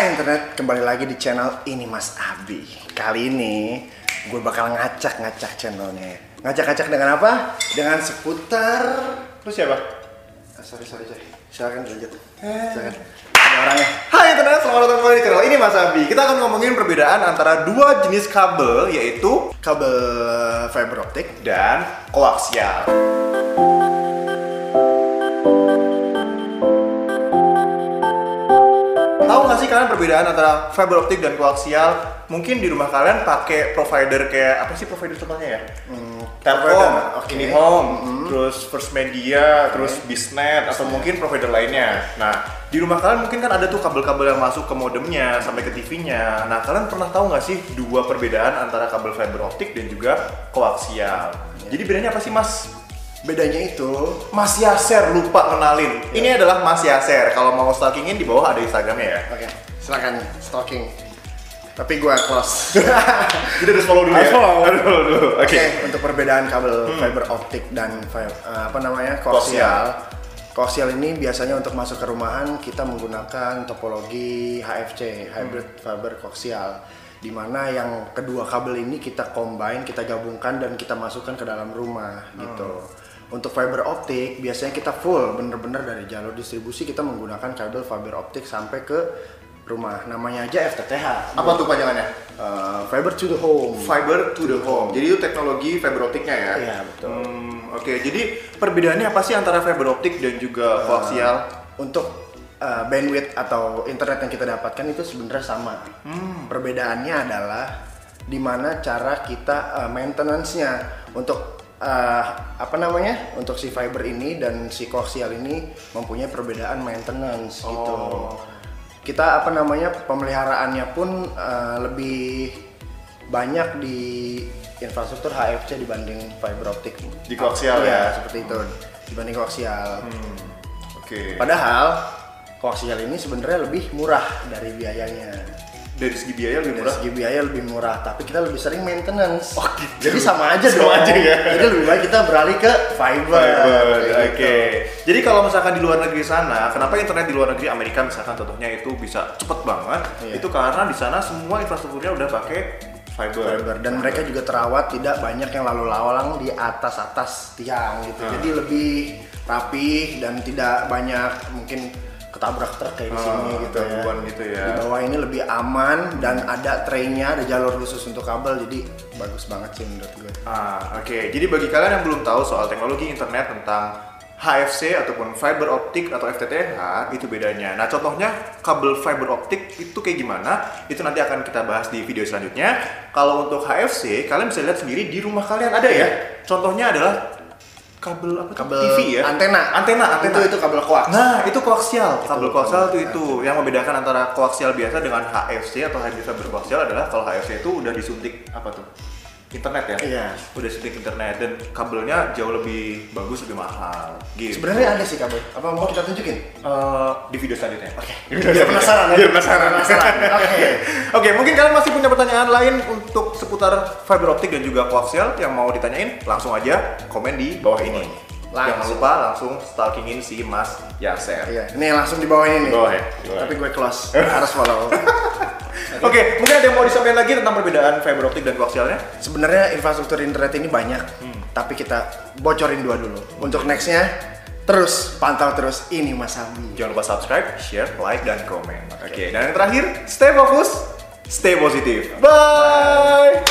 Hai internet, kembali lagi di channel ini Mas Abi. Kali ini gue bakal ngacak-ngacak channelnya. Ngacak-ngacak dengan apa? Dengan seputar. Lu siapa? Ah, sorry sorry sorry. Silakan lanjut. Silakan. Ada orangnya. Hai internet, selamat datang kembali di channel ini Mas Abi. Kita akan ngomongin perbedaan antara dua jenis kabel, yaitu kabel fiber optik dan koaksial. Perbedaan antara fiber optik dan koaksial? Mungkin di rumah kalian pakai provider kayak apa sih provider contohnya ya? Telkom, provider, oke. IndiHome, terus First Media, terus Bisnet atau mungkin provider lainnya. Nah, di rumah kalian mungkin kan ada tuh kabel-kabel yang masuk ke modemnya sampai ke TV-nya. Nah, kalian pernah tahu nggak sih dua perbedaan antara kabel fiber optik dan juga koaksial? Jadi bedanya apa sih, Mas? Bedanya itu Mas Yaser lupa kenalin. Ini adalah Mas Yaser. Kalau mau stalkingin di bawah ada Instagramnya ya. Oke, silakan stalking. Tapi gua close. Jadi harus follow dulu Harus ya. follow. Follow dulu. Oke. Oke, untuk perbedaan kabel fiber optik dan fi- eh, apa namanya koaksial. Koaksial ini biasanya untuk masuk ke rumahan kita menggunakan topologi HFC (hybrid fiber koaksial), di mana yang kedua kabel ini kita combine, kita gabungkan dan kita masukkan ke dalam rumah gitu. Untuk fiber optik biasanya kita full bener-bener dari jalur distribusi kita menggunakan kabel fiber optik sampai ke rumah. Namanya aja FTTH. Apa tuh panjangannya? Eh, fiber to the home. Fiber to the home. Jadi itu teknologi fiber optiknya ya. Iya, betul. Hmm, Oke, jadi perbedaannya apa sih antara fiber optik dan juga koaksial? untuk uh, bandwidth atau internet yang kita dapatkan itu sebenarnya sama. Perbedaannya adalah di mana cara kita uh, maintenance-nya untuk uh, apa namanya? Untuk si fiber ini dan si koaksial ini mempunyai perbedaan maintenance gitu. Kita apa namanya? pemeliharaannya pun uh, lebih banyak di infrastruktur HFC dibanding fiber optik. Di koaksial Iya, ya? seperti itu. Dibanding koaksial. Oke. Padahal koaksial ini sebenarnya lebih murah dari biayanya. Dari segi biaya lebih Dari murah. segi biaya lebih murah, tapi kita lebih sering maintenance. Oh, gitu. Jadi sama aja Sama dong. aja ya. Jadi lebih baik kita beralih ke fiber. Fiber, kayak Oke. gitu. Jadi kalau misalkan di luar negeri sana, kenapa internet di luar negeri Amerika misalkan contohnya itu bisa cepet banget? Iya. Itu karena di sana semua infrastrukturnya udah pakai fiber. Fiber dan mereka juga terawat tidak banyak yang lalu lalang di atas atas tiang gitu. Ah. Jadi lebih rapi dan tidak banyak mungkin ketabrak truk kayak di Ah, sini gitu ya. gangguan gitu ya. Di bawah ini lebih aman dan ada traynya, ada jalur khusus untuk kabel jadi bagus banget sih menurut gue. Ah, oke. Jadi bagi kalian yang belum tahu soal teknologi internet tentang HFC ataupun fiber optik atau FTTH itu bedanya. Nah, contohnya kabel fiber optik itu kayak gimana? Itu nanti akan kita bahas di video selanjutnya. Kalau untuk HFC, kalian bisa lihat sendiri di rumah kalian ada ya. Contohnya adalah kabel apa? tuh? Kabel TV ya? antena. Antena, antena. Itu itu kabel koax. Nah, itu koaksial. Kabel koaksial itu itu yang membedakan antara koaksial biasa dengan HFC atau hybrid fiber koaksial adalah kalau HFC itu udah disuntik apa tuh? Internet ya? Iya. Udah suntik internet dan kabelnya jauh lebih bagus, lebih mahal. Gitu. Sebenarnya ada sih kabel. Apa mau kita tunjukin? Eh, di video selanjutnya. Oke. Biar penasaran ya? Biar penasaran. Penasaran. Oke. Oke, mungkin kalian masih punya pertanyaan lain untuk seputar fiber optik dan juga koaksial yang mau ditanyain, langsung aja komen di bawah ini. Jangan Langsung. lupa langsung stalkingin si Mas Yaser. Iya, ini langsung di bawah ini nih. Di bawah ya? Di bawah. Tapi gue close. Harus follow. Oke, mungkin ada yang mau disampaikan lagi tentang perbedaan fiber optik dan koaksialnya? Sebenarnya infrastruktur internet ini banyak, tapi kita bocorin dua dulu. Untuk nextnya, terus pantau terus ini Mas Abi. Jangan lupa subscribe, share, like, dan komen. Oke, dan yang terakhir, stay fokus, stay positif. Bye!